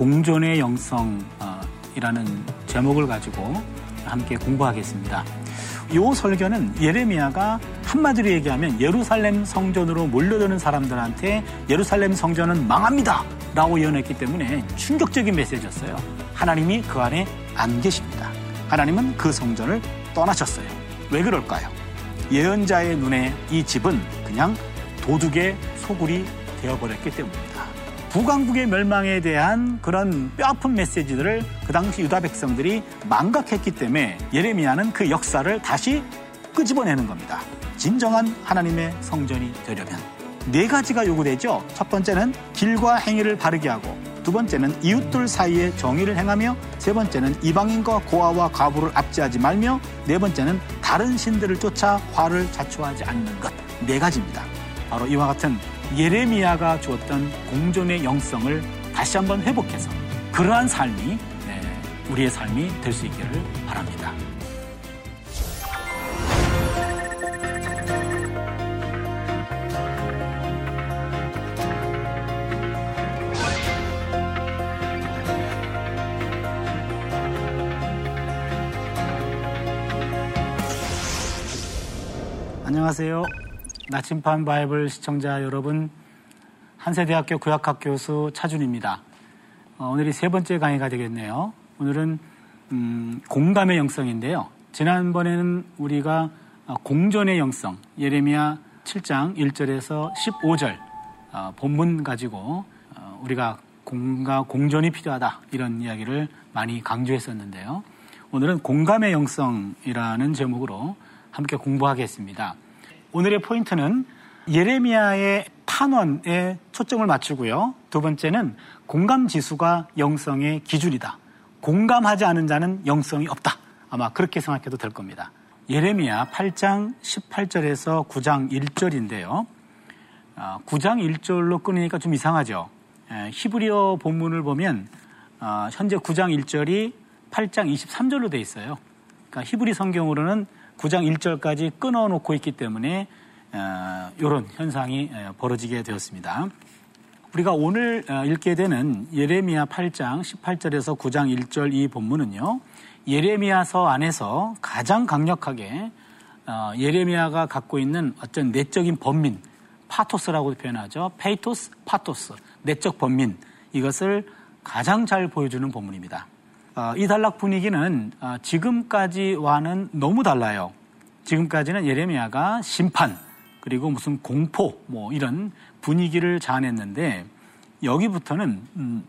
공존의 영성이라는 제목을 가지고 함께 공부하겠습니다. 이 설교는 예레미야가 한마디로 얘기하면 예루살렘 성전으로 몰려드는 사람들한테 예루살렘 성전은 망합니다. 라고 예언했기 때문에 충격적인 메시지였어요. 하나님이 그 안에 안 계십니다. 하나님은 그 성전을 떠나셨어요. 왜 그럴까요? 예언자의 눈에 이 집은 그냥 도둑의 소굴이 되어버렸기 때문입니다. 북왕국의 멸망에 대한 그런 뼈아픈 메시지들을 그 당시 유다 백성들이 망각했기 때문에 예레미야는 그 역사를 다시 끄집어내는 겁니다. 진정한 하나님의 성전이 되려면 네 가지가 요구되죠. 첫 번째는 길과 행위를 바르게 하고 두 번째는 이웃들 사이에 정의를 행하며 세 번째는 이방인과 고아와 과부를 압제하지 말며 네 번째는 다른 신들을 쫓아 화를 자초하지 않는 것 네 가지입니다. 바로 이와 같은 예레미야가 주었던 공존의 영성을 다시 한번 회복해서 그러한 삶이 네, 우리의 삶이 될 수 있기를 바랍니다. 안녕하세요. 나침반 바이블 시청자 여러분, 한세대학교 구약학 교수 차준입니다. 어, 오늘이 세 번째 강의가 되겠네요. 오늘은 음, 공감의 영성인데요. 지난번에는 우리가 어, 공존의 영성, 예레미야 7장 1절에서 15절 어, 본문 가지고 어, 우리가 공과 공존이 필요하다 이런 이야기를 많이 강조했었는데요. 오늘은 공감의 영성이라는 제목으로 함께 공부하겠습니다. 오늘의 포인트는 예레미야의 탄원에 초점을 맞추고요. 두 번째는 공감 지수가 영성의 기준이다. 공감하지 않은 자는 영성이 없다. 아마 그렇게 생각해도 될 겁니다. 예레미야 8장 18절에서 9장 1절인데요. 9장 1절로 끊으니까 좀 이상하죠. 히브리어 본문을 보면 어, 현재 9장 1절이 8장 23절로 돼 있어요. 그러니까 히브리 성경으로는 9장 1절까지 끊어놓고 있기 때문에 이런 어, 현상이 벌어지게 되었습니다. 우리가 오늘 어, 읽게 되는 예레미야 8장 18절에서 9장 1절 이 본문은요. 예레미야서 안에서 가장 강력하게 어, 예레미야가 갖고 있는 어떤 내적인 번민, 파토스라고 표현하죠. pathos, 파토스, 내적 번민 이것을 가장 잘 보여주는 본문입니다. 어, 이 단락 분위기는 어, 지금까지와는 너무 달라요. 지금까지는 예레미야가 심판 그리고 무슨 공포 뭐 이런 분위기를 자아냈는데 여기부터는 음,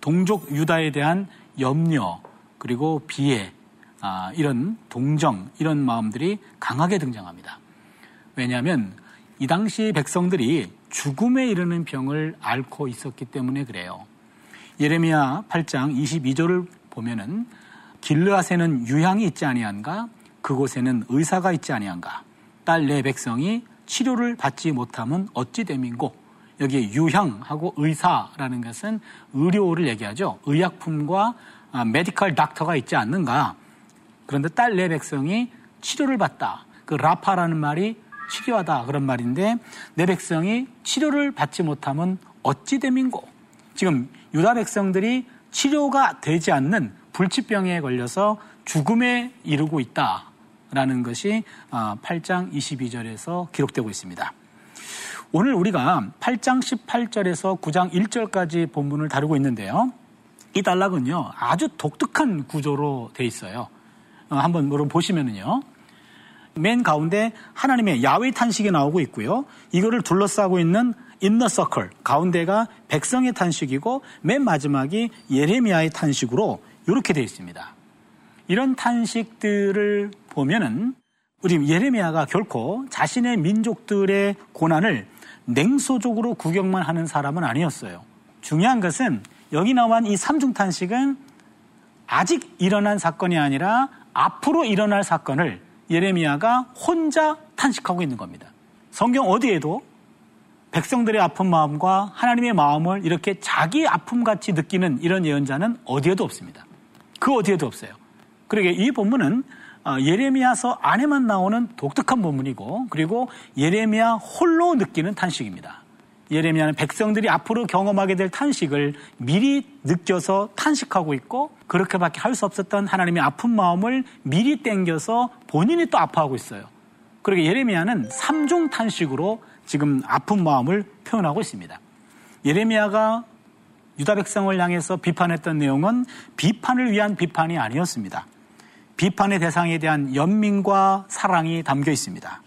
동족 유다에 대한 염려 그리고 비애 아, 이런 동정 이런 마음들이 강하게 등장합니다. 왜냐하면 이 당시 백성들이 죽음에 이르는 병을 앓고 있었기 때문에 그래요. 예레미야 8장 22절을 보면은 길르앗에는 유향이 있지 아니한가? 그곳에는 의사가 있지 아니한가? 딸 내 백성이 치료를 받지 못하면 어찌 됨인고? 여기 유향하고 의사라는 것은 의료를 얘기하죠. 의약품과 메디컬 닥터가 있지 않는가? 그런데 딸 내 백성이 치료를 받다. 그 라파라는 말이 치료하다 그런 말인데 내 백성이 치료를 받지 못하면 어찌 됨인고 지금 유다 백성들이 치료가 되지 않는 불치병에 걸려서 죽음에 이르고 있다라는 것이 8장 어, 22절에서 기록되고 있습니다. 오늘 우리가 8장 18절에서 9장 1절까지 본문을 다루고 있는데요. 이 단락은요, 아주 독특한 구조로 돼 있어요. 어, 한번 보시면은요. 맨 가운데 하나님의 야외 탄식이 나오고 있고요. 이거를 둘러싸고 있는 인너 서클 가운데가 백성의 탄식이고 맨 마지막이 예레미야의 탄식으로 이렇게 되어 있습니다. 이런 탄식들을 보면은 우리 예레미야가 결코 자신의 민족들의 고난을 냉소적으로 구경만 하는 사람은 아니었어요. 중요한 것은 여기 나온 이 삼중 탄식은 아직 일어난 사건이 아니라 앞으로 일어날 사건을 예레미야가 혼자 탄식하고 있는 겁니다. 성경 어디에도 백성들의 아픈 마음과 하나님의 마음을 이렇게 자기 아픔같이 느끼는 이런 예언자는 어디에도 없습니다. 그 어디에도 없어요. 그러게 이 본문은 어, 예레미야서 안에만 나오는 독특한 본문이고 그리고 예레미야 홀로 느끼는 탄식입니다. 예레미야는 백성들이 앞으로 경험하게 될 탄식을 미리 느껴서 탄식하고 있고 그렇게밖에 할 수 없었던 하나님의 아픈 마음을 미리 땡겨서 본인이 또 아파하고 있어요. 그러게 예레미야는 삼중 탄식으로 지금 아픈 마음을 표현하고 있습니다. 예레미야가 유다 백성을 향해서 비판했던 내용은 비판을 위한 비판이 아니었습니다. 비판의 대상에 대한 연민과 사랑이 담겨 있습니다.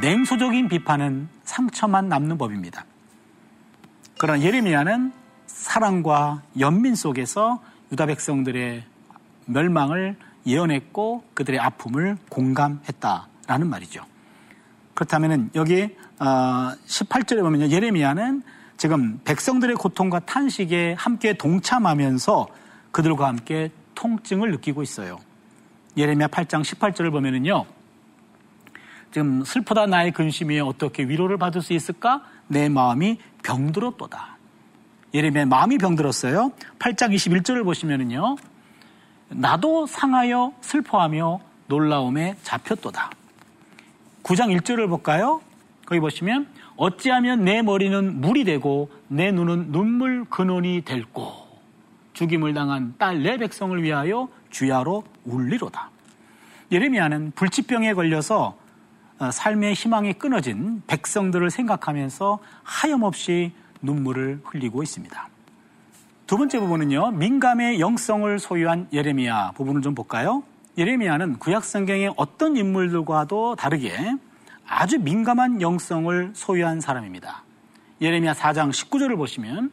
냉소적인 비판은 상처만 남는 법입니다. 그러나 예레미야는 사랑과 연민 속에서 유다 백성들의 멸망을 예언했고 그들의 아픔을 공감했다라는 말이죠. 그렇다면 여기 18절에 어, 보면 예레미야는 지금 백성들의 고통과 탄식에 함께 동참하면서 그들과 함께 통증을 느끼고 있어요. 예레미야 8장 18절을 보면은요. 지금 슬프다 나의 근심이 어떻게 위로를 받을 수 있을까? 내 마음이 병들었도다. 예레미야 마음이 병들었어요. 8장 21절을 보시면은요. 나도 상하여 슬퍼하며 놀라움에 잡혔도다. 9장 1절을 볼까요? 거기 보시면 어찌하면 내 머리는 물이 되고 내 눈은 눈물 근원이 될고 죽임을 당한 딸 내 백성을 위하여 주야로 울리로다. 예레미야는 불치병에 걸려서 어, 삶의 희망이 끊어진 백성들을 생각하면서 하염없이 눈물을 흘리고 있습니다. 두 번째 부분은요, 민감의 영성을 소유한 예레미야 부분을 좀 볼까요? 예레미야는 구약 성경의 어떤 인물들과도 다르게 아주 민감한 영성을 소유한 사람입니다. 예레미야 4장 19절을 보시면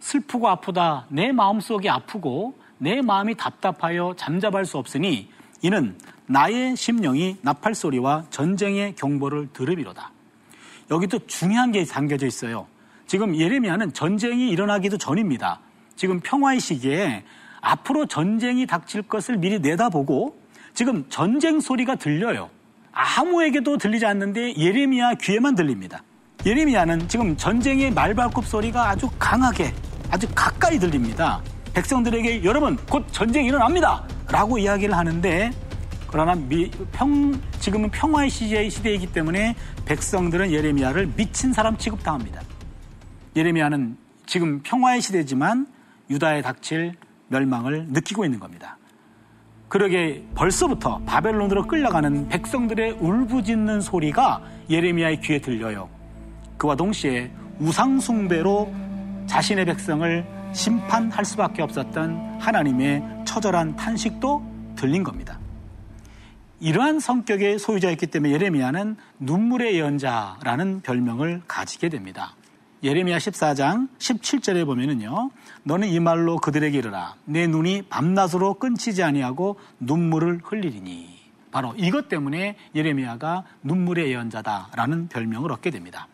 슬프고 아프다 내 마음속이 아프고 내 마음이 답답하여 잠잡을 수 없으니 이는 나의 심령이 나팔 소리와 전쟁의 경보를 들으리로다. 여기도 중요한 게 담겨져 있어요. 지금 예레미야는 전쟁이 일어나기도 전입니다. 지금 평화의 시기에 앞으로 전쟁이 닥칠 것을 미리 내다보고 지금 전쟁 소리가 들려요. 아무에게도 들리지 않는데 예레미야 귀에만 들립니다. 예레미야는 지금 전쟁의 말발굽 소리가 아주 강하게 아주 가까이 들립니다. 백성들에게 여러분 곧 전쟁이 일어납니다. 라고 이야기를 하는데 그러나 미, 평, 지금은 평화의 시대, 시대이기 때문에 백성들은 예레미야를 미친 사람 취급당합니다. 예레미야는 지금 평화의 시대지만 유다에 닥칠 멸망을 느끼고 있는 겁니다. 그러게 벌써부터 바벨론으로 끌려가는 백성들의 울부짖는 소리가 예레미야의 귀에 들려요. 그와 동시에 우상숭배로 자신의 백성을 심판할 수밖에 없었던 하나님의 처절한 탄식도 들린 겁니다. 이러한 성격의 소유자였기 때문에 예레미야는 눈물의 예언자라는 별명을 가지게 됩니다. 예레미야 14장 17절에 보면은요. 너는 이 말로 그들에게 이르라. 내 눈이 밤낮으로 끊치지 아니하고 눈물을 흘리리니. 바로 이것 때문에 예레미야가 눈물의 예언자다라는 별명을 얻게 됩니다.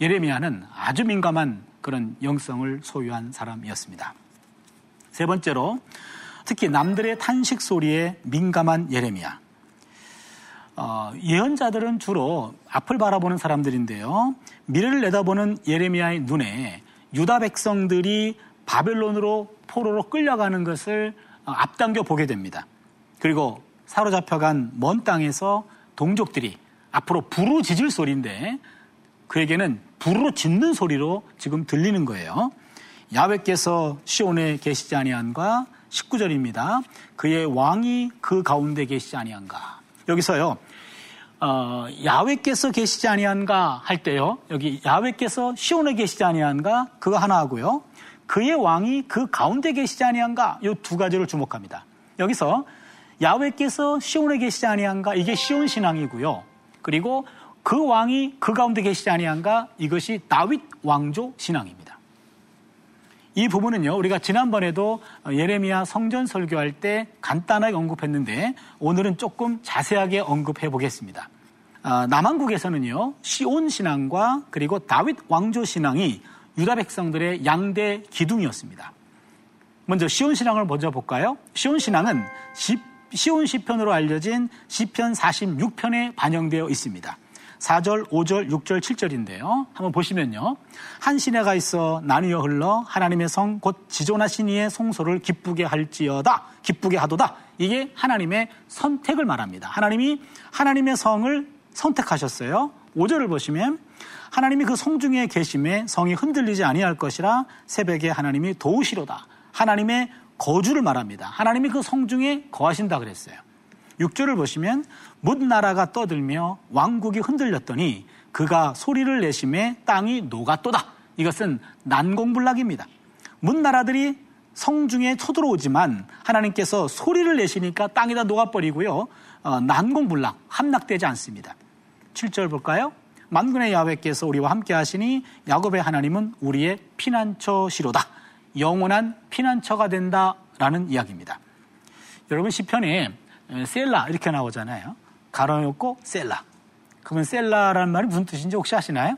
예레미야는 아주 민감한 그런 영성을 소유한 사람이었습니다. 세 번째로 특히 남들의 탄식 소리에 민감한 예레미야. 어, 예언자들은 주로 앞을 바라보는 사람들인데요. 미래를 내다보는 예레미야의 눈에 유다 백성들이 바벨론으로 포로로 끌려가는 것을 어, 앞당겨 보게 됩니다. 그리고 사로잡혀간 먼 땅에서 동족들이 앞으로 부르짖을 소리인데 그에게는 부르러 짖는 소리로 지금 들리는 거예요. 야외께서 시온에 계시지 아니한가 19절입니다. 그의 왕이 그 가운데 계시지 아니한가. 여기서요. 어, 야외께서 계시지 아니한가 할 때요. 여기 야외께서 시온에 계시지 아니한가 그거 하나 하고요. 그의 왕이 그 가운데 계시지 아니한가 이 두 가지를 주목합니다. 여기서 야외께서 시온에 계시지 아니한가 이게 시온 신앙이고요. 그리고 그 왕이 그 가운데 계시지 아니한가 이것이 다윗 왕조 신앙입니다. 이 부분은요 우리가 지난번에도 예레미야 성전 설교할 때 간단하게 언급했는데 오늘은 조금 자세하게 언급해 보겠습니다. 아, 남한국에서는요 시온 신앙과 그리고 다윗 왕조 신앙이 유다 백성들의 양대 기둥이었습니다. 먼저 시온 신앙을 먼저 볼까요? 시온 신앙은 시온 시편으로 알려진 시편 46편에 반영되어 있습니다. 4절, 5절, 6절, 7절인데요. 한번 보시면요. 한 시내가 있어 나누어 흘러 하나님의 성 곧 지존하신 이의 송소를 기쁘게 할지어다. 기쁘게 하도다. 이게 하나님의 선택을 말합니다. 하나님이 하나님의 성을 선택하셨어요. 5절을 보시면 하나님이 그 성 중에 계심에 성이 흔들리지 아니할 것이라 새벽에 하나님이 도우시로다. 하나님의 거주를 말합니다. 하나님이 그 성 중에 거하신다 그랬어요. 6절을 보시면 뭇나라가 떠들며 왕국이 흔들렸더니 그가 소리를 내심에 땅이 녹았도다. 이것은 난공불락입니다. 뭇나라들이 성중에 쳐들어오지만 하나님께서 소리를 내시니까 땅이 다 녹아버리고요. 어, 난공불락, 함락되지 않습니다. 7절 볼까요? 만군의 야훼께서 우리와 함께 하시니 야곱의 하나님은 우리의 피난처시로다. 영원한 피난처가 된다라는 이야기입니다. 여러분 시편에 셀라 이렇게 나오잖아요. 가로놓고 셀라. 그러면 셀라라는 말이 무슨 뜻인지 혹시 아시나요?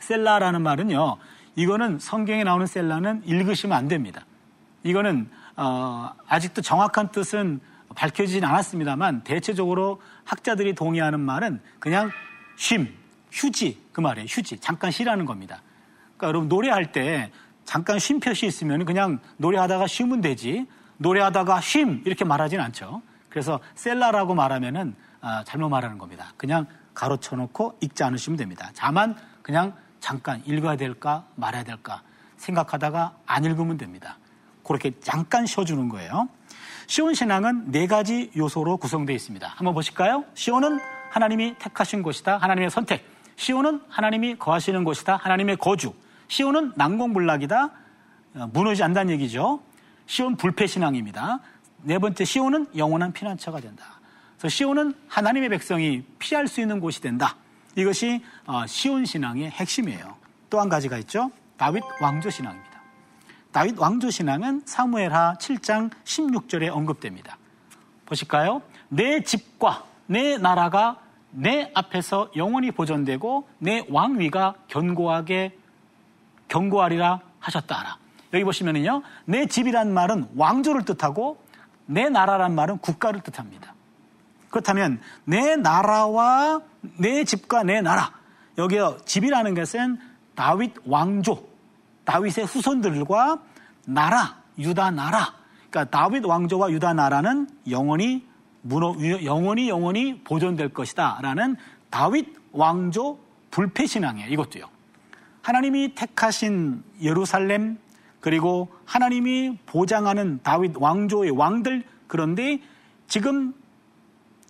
셀라라는 말은요. 이거는 성경에 나오는 셀라는 읽으시면 안 됩니다. 이거는 어, 아직도 정확한 뜻은 밝혀지진 않았습니다만 대체적으로 학자들이 동의하는 말은 그냥 쉼, 휴지 그 말이에요. 휴지 잠깐 쉬라는 겁니다. 그러니까 여러분 노래할 때 잠깐 쉼 표시 있으면 그냥 노래하다가 쉬면 되지 노래하다가 쉼 이렇게 말하진 않죠. 그래서 셀라라고 말하면은 아, 잘못 말하는 겁니다. 그냥 가로쳐 놓고 읽지 않으시면 됩니다. 다만 그냥 잠깐 읽어야 될까 말아야 될까 생각하다가 안 읽으면 됩니다. 그렇게 잠깐 쉬어주는 거예요. 시온 신앙은 네 가지 요소로 구성되어 있습니다. 한번 보실까요? 시온은 하나님이 택하신 곳이다. 하나님의 선택. 시온은 하나님이 거하시는 곳이다. 하나님의 거주. 시온은 난공불락이다. 어, 무너지지 않다는 얘기죠. 시온 불패 신앙입니다. 네 번째 시온은 영원한 피난처가 된다. 그래서 시온은 하나님의 백성이 피할 수 있는 곳이 된다. 이것이 어, 시온 신앙의 핵심이에요. 또 한 가지가 있죠. 다윗 왕조 신앙입니다. 다윗 왕조 신앙은 사무엘하 7장 16절에 언급됩니다. 보실까요? 내 집과 내 나라가 내 앞에서 영원히 보존되고 내 왕위가 견고하게 견고하리라 하셨다. 여기 보시면은요, 내 집이란 말은 왕조를 뜻하고 내 나라란 말은 국가를 뜻합니다. 그렇다면 내 나라와 내 집과 내 나라 여기 집이라는 것은 다윗 왕조 다윗의 후손들과 나라 유다 나라 그러니까 다윗 왕조와 유다 나라는 영원히 문어, 영원히 영원히 보존될 것이다라는 다윗 왕조 불패 신앙이에요. 이것도요. 하나님이 택하신 예루살렘 그리고 하나님이 보장하는 다윗 왕조의 왕들 그런데 지금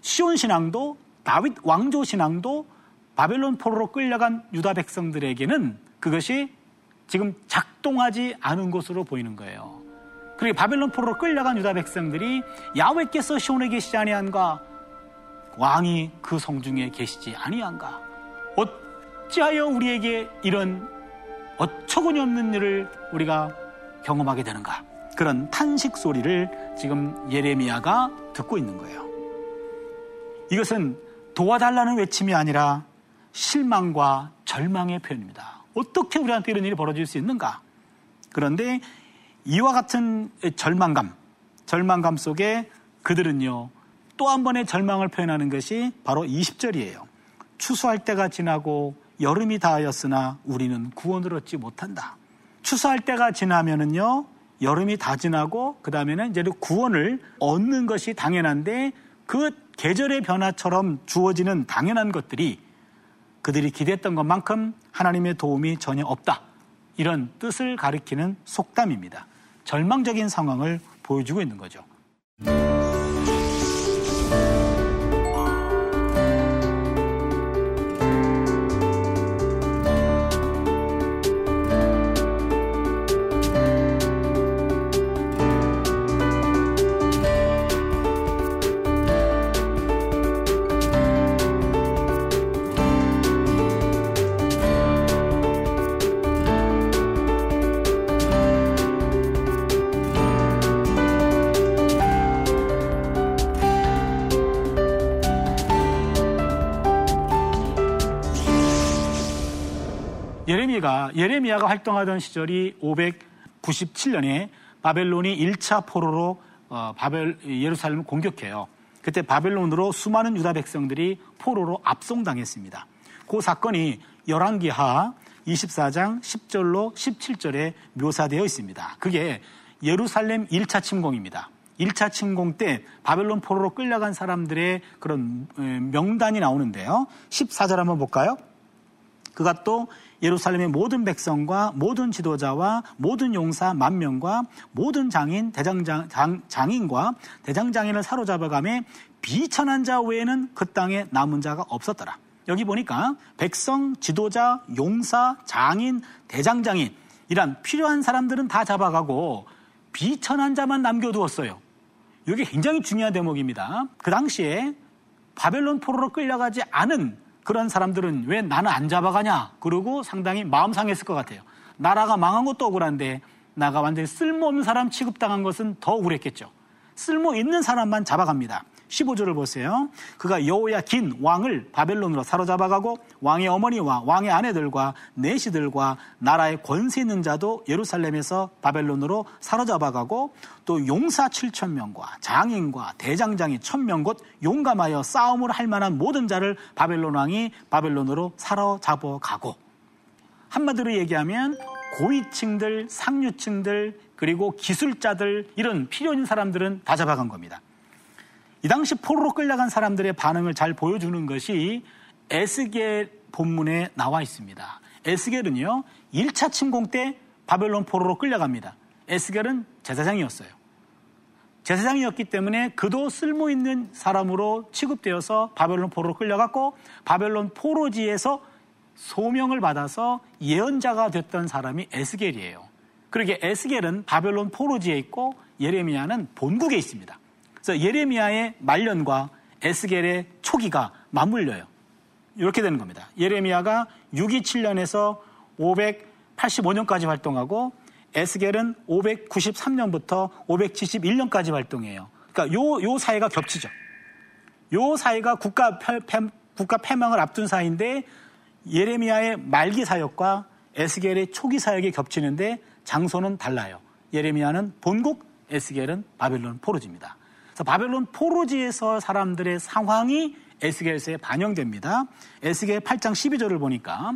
시온 신앙도 다윗 왕조 신앙도 바벨론 포로로 끌려간 유다 백성들에게는 그것이 지금 작동하지 않은 것으로 보이는 거예요. 그리고 바벨론 포로로 끌려간 유다 백성들이 야훼께서 시온에 계시지 아니한가 왕이 그 성중에 계시지 아니한가 어찌하여 우리에게 이런 어처구니 없는 일을 우리가 경험하게 되는가 그런 탄식 소리를 지금 예레미야가 듣고 있는 거예요. 이것은 도와달라는 외침이 아니라 실망과 절망의 표현입니다. 어떻게 우리한테 이런 일이 벌어질 수 있는가? 그런데 이와 같은 절망감, 절망감 속에 그들은요, 또 한 번의 절망을 표현하는 것이 바로 20절이에요. 추수할 때가 지나고 여름이 다하였으나 우리는 구원을 얻지 못한다. 추수할 때가 지나면은요, 여름이 다 지나고 그 다음에는 이제 구원을 얻는 것이 당연한데 그 계절의 변화처럼 주어지는 당연한 것들이 그들이 기대했던 것만큼 하나님의 도움이 전혀 없다. 이런 뜻을 가리키는 속담입니다. 절망적인 상황을 보여주고 있는 거죠. 예레미야가 예레미야가 활동하던 시절이 597년에 바벨론이 1차 포로로 어, 바벨 예루살렘을 공격해요. 그때 바벨론으로 수많은 유다 백성들이 포로로 압송당했습니다. 그 사건이 열왕기하 24장 10절로 17절에 묘사되어 있습니다. 그게 예루살렘 1차 침공입니다. 1차 침공 때 바벨론 포로로 끌려간 사람들의 그런 명단이 나오는데요. 14절 한번 볼까요? 그가 또 예루살렘의 모든 백성과 모든 지도자와 모든 용사 만 명과 모든 장인 대장장 장, 장 인과 대장장인을 사로잡아가며 비천한 자 외에는 그 땅에 남은 자가 없었더라. 여기 보니까 백성, 지도자, 용사, 장인, 대장장인 이란 필요한 사람들은 다 잡아가고 비천한 자만 남겨두었어요. 이게 굉장히 중요한 대목입니다. 그 당시에 바벨론 포로로 끌려가지 않은 그런 사람들은 왜 나는 안 잡아가냐? 그러고 상당히 마음 상했을 것 같아요. 나라가 망한 것도 억울한데 나가 완전히 쓸모없는 사람 취급당한 것은 더 억울했겠죠. 쓸모 있는 사람만 잡아갑니다. 15절을 보세요. 그가 여호야 긴 왕을 바벨론으로 사로잡아가고 왕의 어머니와 왕의 아내들과 내시들과 나라의 권세 있는 자도 예루살렘에서 바벨론으로 사로잡아가고 또 용사 7천 명과 장인과 대장장이 1천 명 곧 용감하여 싸움을 할 만한 모든 자를 바벨론 왕이 바벨론으로 사로잡아가고 한마디로 얘기하면 고위층들, 상류층들, 그리고 기술자들 이런 필요 있는 사람들은 다 잡아간 겁니다. 이 당시 포로로 끌려간 사람들의 반응을 잘 보여주는 것이 에스겔 본문에 나와 있습니다. 에스겔은요, 1차 침공 때 바벨론 포로로 끌려갑니다. 에스겔은 제사장이었어요. 제사장이었기 때문에 그도 쓸모 있는 사람으로 취급되어서 바벨론 포로로 끌려갔고 바벨론 포로지에서 소명을 받아서 예언자가 됐던 사람이 에스겔이에요. 그러게 에스겔은 바벨론 포로지에 있고 예레미야는 본국에 있습니다. 그래서 예레미야의 말년과 에스겔의 초기가 맞물려요. 이렇게 되는 겁니다. 예레미야가 627년에서 585년까지 활동하고 에스겔은 593년부터 571년까지 활동해요. 그러니까 요, 요 사이가 겹치죠. 요 사이가 국가, 패, 국가 패망을 앞둔 사이인데 예레미야의 말기 사역과 에스겔의 초기 사역이 겹치는데 장소는 달라요. 예레미야는 본국, 에스겔은 바벨론 포로지입니다. 그래서 바벨론 포로지에서 사람들의 상황이 에스겔서에 반영됩니다. 에스겔 8장 12절을 보니까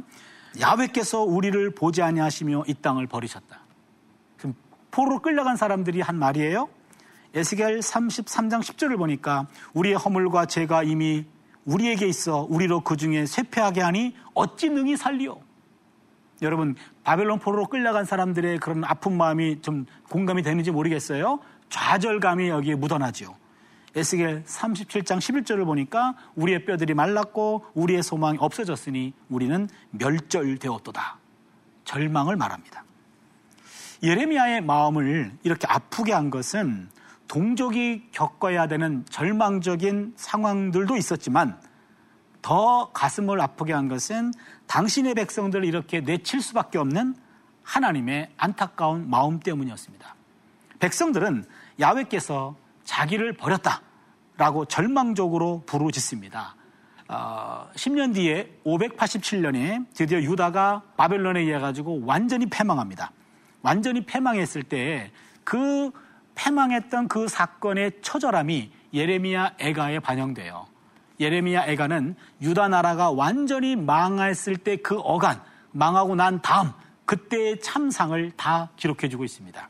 야훼께서 우리를 보지 아니하시며 이 땅을 버리셨다. 지금 포로로 끌려간 사람들이 한 말이에요. 에스겔 33장 10절을 보니까 우리의 허물과 죄가 이미 우리에게 있어 우리로 그 중에 쇠폐하게 하니 어찌 능히 살리오. 여러분 바벨론 포로로 끌려간 사람들의 그런 아픈 마음이 좀 공감이 되는지 모르겠어요. 좌절감이 여기에 묻어나죠. 에스겔 37장 11절을 보니까 우리의 뼈들이 말랐고 우리의 소망이 없어졌으니 우리는 멸절되었도다. 절망을 말합니다. 예레미야의 마음을 이렇게 아프게 한 것은 동족이 겪어야 되는 절망적인 상황들도 있었지만 더 가슴을 아프게 한 것은 당신의 백성들을 이렇게 내칠 수밖에 없는 하나님의 안타까운 마음 때문이었습니다. 백성들은 야외께서 자기를 버렸다라고 절망적으로 부르짖습니다. 어, 10년 뒤에 587년에 드디어 유다가 바벨론에 의해 가지고 완전히 패망합니다. 완전히 패망했을 때 그 패망했던 그 사건의 처절함이 예레미야 애가에 반영돼요. 예레미야 애가는 유다 나라가 완전히 망했을 때 그 어간 망하고 난 다음 그때의 참상을 다 기록해 주고 있습니다.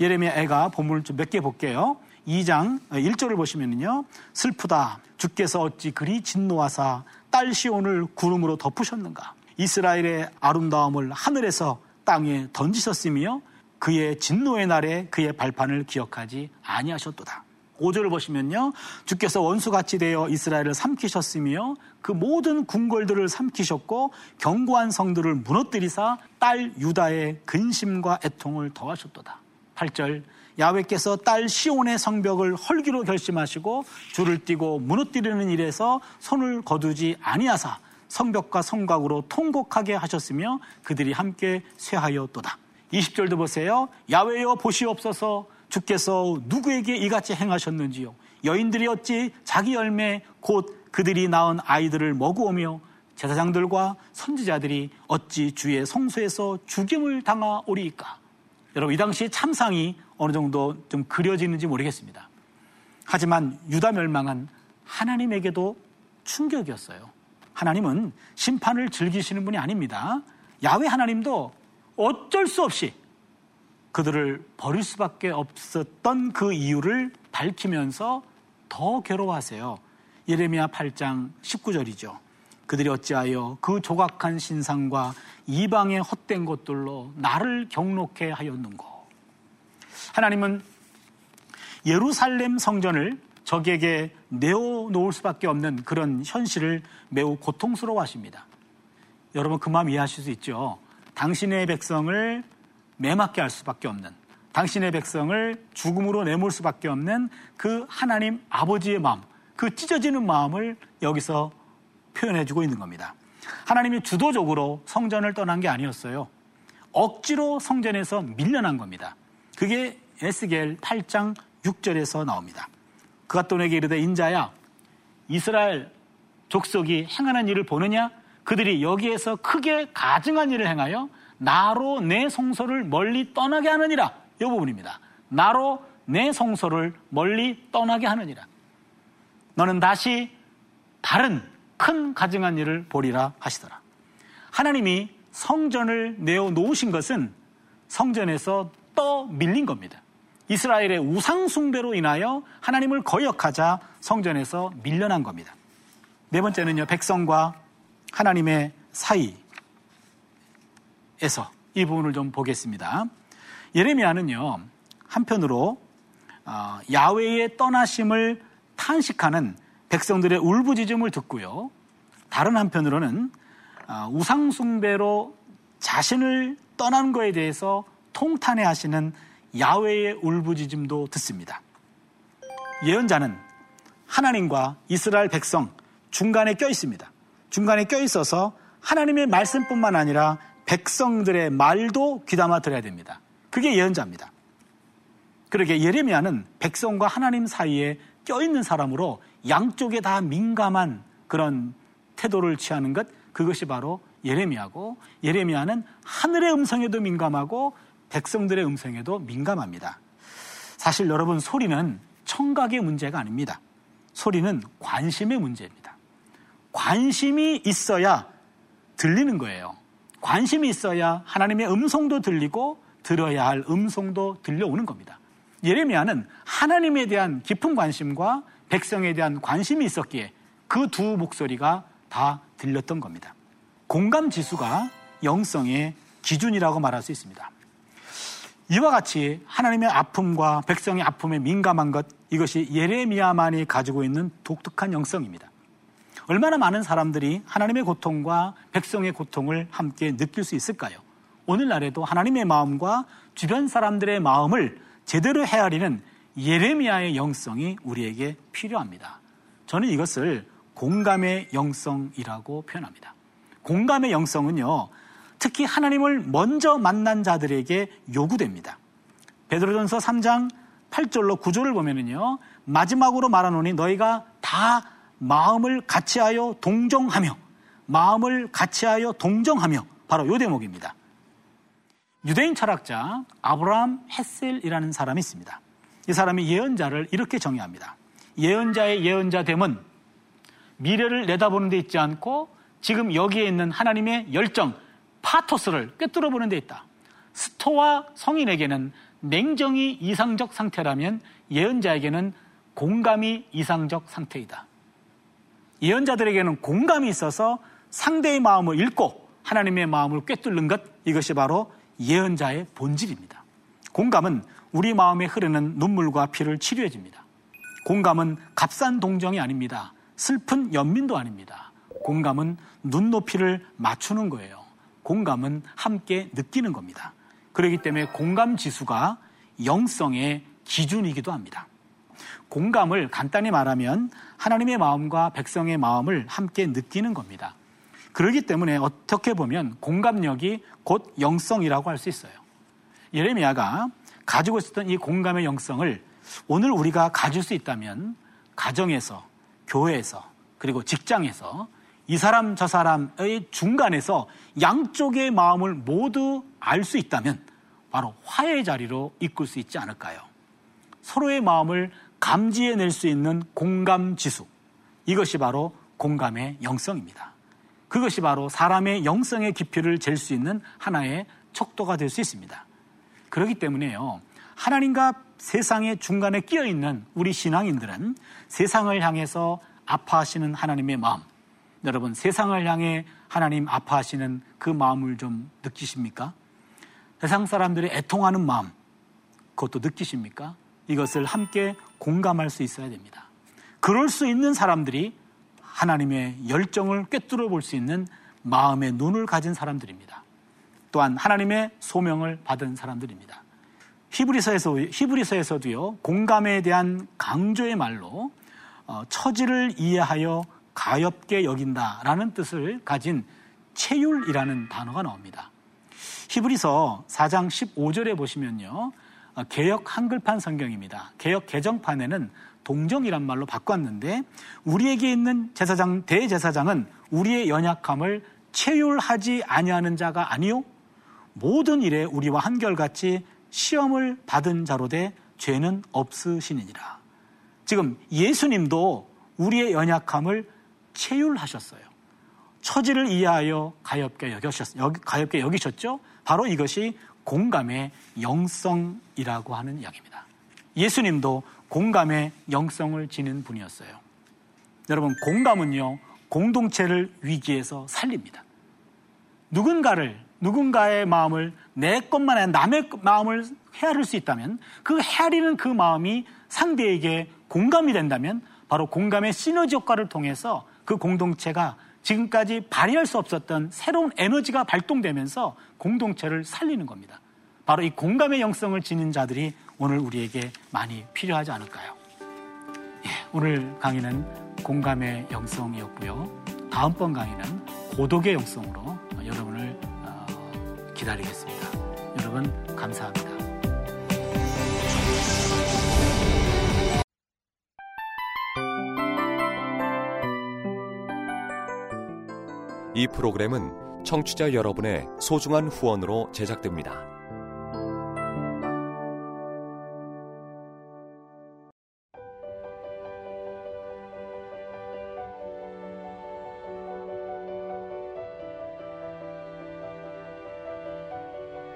예레미야 애가 본문을 좀 몇 개 볼게요. 2장 1절을 보시면요. 슬프다. 주께서 어찌 그리 진노하사 딸 시온을 구름으로 덮으셨는가. 이스라엘의 아름다움을 하늘에서 땅에 던지셨으며 그의 진노의 날에 그의 발판을 기억하지 아니하셨도다. 5절을 보시면요. 주께서 원수같이 되어 이스라엘을 삼키셨으며 그 모든 궁궐들을 삼키셨고 견고한 성들을 무너뜨리사 딸 유다의 근심과 애통을 더하셨도다. 8절 야외께서 딸 시온의 성벽을 헐기로 결심하시고 줄을 띠고 무너뜨리는 일에서 손을 거두지 아니하사 성벽과 성곽으로 통곡하게 하셨으며 그들이 함께 쇠하였도다. 20절도 보세요. 야외여 보시옵소서 주께서 누구에게 이같이 행하셨는지요. 여인들이 어찌 자기 열매 곧 그들이 낳은 아이들을 먹으오며 제사장들과 선지자들이 어찌 주의 성소에서 죽임을 당하오리이까. 여러분 이 당시 참상이 어느 정도 좀 그려지는지 모르겠습니다. 하지만 유다 멸망은 하나님에게도 충격이었어요. 하나님은 심판을 즐기시는 분이 아닙니다. 야외 하나님도 어쩔 수 없이 그들을 버릴 수밖에 없었던 그 이유를 밝히면서 더 괴로워하세요. 예레미야 8장 19절이죠. 그들이 어찌하여 그 조각한 신상과 이방의 헛된 것들로 나를 경록해 하였는고. 하나님은 예루살렘 성전을 적에게 내어 놓을 수밖에 없는 그런 현실을 매우 고통스러워 하십니다. 여러분 그 마음 이해하실 수 있죠? 당신의 백성을 매맞게 할 수밖에 없는 당신의 백성을 죽음으로 내몰 수밖에 없는 그 하나님 아버지의 마음, 그 찢어지는 마음을 여기서 표현해 주고 있는 겁니다. 하나님이 주도적으로 성전을 떠난 게 아니었어요. 억지로 성전에서 밀려난 겁니다. 그게 에스겔 8장 6절에서 나옵니다. 그가 또 내게 이르되 인자야 이스라엘 족속이 행하는 일을 보느냐 그들이 여기에서 크게 가증한 일을 행하여 나로 내 성소를 멀리 떠나게 하느니라 이 부분입니다. 나로 내 성소를 멀리 떠나게 하느니라. 너는 다시 다른 큰 가증한 일을 보리라 하시더라. 하나님이 성전을 내어 놓으신 것은 성전에서 떠 밀린 겁니다. 이스라엘의 우상숭배로 인하여 하나님을 거역하자 성전에서 밀려난 겁니다. 네 번째는요, 백성과 하나님의 사이에서 이 부분을 좀 보겠습니다. 예레미야는요, 한편으로 어, 야외의 떠나심을 탄식하는 백성들의 울부짖음을 듣고요. 다른 한편으로는 어, 우상숭배로 자신을 떠난 거에 대해서 통탄해 하시는 야외의 울부짖음도 듣습니다. 예언자는 하나님과 이스라엘 백성 중간에 껴 있습니다. 중간에 껴 있어서 하나님의 말씀뿐만 아니라 백성들의 말도 귀담아 들어야 됩니다. 그게 예언자입니다. 그러게 예레미야는 백성과 하나님 사이에 껴있는 사람으로 양쪽에 다 민감한 그런 태도를 취하는 것 그것이 바로 예레미야고 예레미야는 하늘의 음성에도 민감하고 백성들의 음성에도 민감합니다. 사실 여러분 소리는 청각의 문제가 아닙니다. 소리는 관심의 문제입니다. 관심이 있어야 들리는 거예요. 관심이 있어야 하나님의 음성도 들리고 들어야 할 음성도 들려오는 겁니다. 예레미야는 하나님에 대한 깊은 관심과 백성에 대한 관심이 있었기에 그 두 목소리가 다 들렸던 겁니다. 공감 지수가 영성의 기준이라고 말할 수 있습니다. 이와 같이 하나님의 아픔과 백성의 아픔에 민감한 것 이것이 예레미야만이 가지고 있는 독특한 영성입니다. 얼마나 많은 사람들이 하나님의 고통과 백성의 고통을 함께 느낄 수 있을까요? 오늘날에도 하나님의 마음과 주변 사람들의 마음을 제대로 헤아리는 예레미야의 영성이 우리에게 필요합니다. 저는 이것을 공감의 영성이라고 표현합니다. 공감의 영성은요, 특히 하나님을 먼저 만난 자들에게 요구됩니다. 베드로전서 3장 8절로 9절을 보면은요, 마지막으로 말하노니 너희가 다 마음을 같이하여 동정하며, 마음을 같이하여 동정하며, 바로 요 대목입니다. 유대인 철학자 아브라함 헤셀이라는 사람이 있습니다. 이 사람이 예언자를 이렇게 정의합니다. 예언자의 예언자됨은 미래를 내다보는 데 있지 않고 지금 여기에 있는 하나님의 열정, 파토스를 꿰뚫어 보는 데 있다. 스토와 성인에게는 냉정이 이상적 상태라면 예언자에게는 공감이 이상적 상태이다. 예언자들에게는 공감이 있어서 상대의 마음을 읽고 하나님의 마음을 꿰뚫는 것 이것이 바로 예언자의 본질입니다. 공감은 우리 마음에 흐르는 눈물과 피를 치료해 줍니다. 공감은 값싼 동정이 아닙니다. 슬픈 연민도 아닙니다. 공감은 눈높이를 맞추는 거예요. 공감은 함께 느끼는 겁니다. 그렇기 때문에 공감 지수가 영성의 기준이기도 합니다. 공감을 간단히 말하면 하나님의 마음과 백성의 마음을 함께 느끼는 겁니다. 그렇기 때문에 어떻게 보면 공감력이 곧 영성이라고 할 수 있어요. 예레미야가 가지고 있었던 이 공감의 영성을 오늘 우리가 가질 수 있다면 가정에서, 교회에서, 그리고 직장에서 이 사람 저 사람의 중간에서 양쪽의 마음을 모두 알 수 있다면 바로 화해의 자리로 이끌 수 있지 않을까요? 서로의 마음을 감지해낼 수 있는 공감 지수. 이것이 바로 공감의 영성입니다. 그것이 바로 사람의 영성의 깊이를 잴 수 있는 하나의 척도가 될 수 있습니다. 그렇기 때문에요. 하나님과 세상의 중간에 끼어 있는 우리 신앙인들은 세상을 향해서 아파하시는 하나님의 마음, 여러분 세상을 향해 하나님 아파하시는 그 마음을 좀 느끼십니까? 세상 사람들이 애통하는 마음, 그것도 느끼십니까? 이것을 함께 공감할 수 있어야 됩니다. 그럴 수 있는 사람들이 하나님의 열정을 꿰뚫어 볼 수 있는 마음의 눈을 가진 사람들입니다. 또한 하나님의 소명을 받은 사람들입니다. 히브리서에서 히브리서에서도요 공감에 대한 강조의 말로 어, 처지를 이해하여 가엽게 여긴다라는 뜻을 가진 체율이라는 단어가 나옵니다. 히브리서 4장 15절에 보시면요. 어, 개혁 한글판 성경입니다. 개혁 개정판에는 동정이란 말로 바꿨는데 우리에게 있는 제사장 대제사장은 우리의 연약함을 체율하지 아니하는 자가 아니요 모든 일에 우리와 한결같이 시험을 받은 자로 돼 죄는 없으시니라. 지금 예수님도 우리의 연약함을 체율하셨어요. 처지를 이해하여 가엽게 여기셨, 가엽게 여기셨죠? 바로 이것이 공감의 영성이라고 하는 이야기입니다. 예수님도 공감의 영성을 지닌 분이었어요. 여러분, 공감은요, 공동체를 위기에서 살립니다. 누군가를, 누군가의 마음을 내 것만 아니라 남의 마음을 헤아릴 수 있다면 그 헤아리는 그 마음이 상대에게 공감이 된다면 바로 공감의 시너지 효과를 통해서 그 공동체가 지금까지 발휘할 수 없었던 새로운 에너지가 발동되면서 공동체를 살리는 겁니다. 바로 이 공감의 영성을 지닌 자들이 오늘 우리에게 많이 필요하지 않을까요? 예, 오늘 강의는 공감의 영성이었고요. 다음번 강의는 고독의 영성으로 여러분을 어, 기다리겠습니다. 여러분 감사합니다. 이 프로그램은 청취자 여러분의 소중한 후원으로 제작됩니다.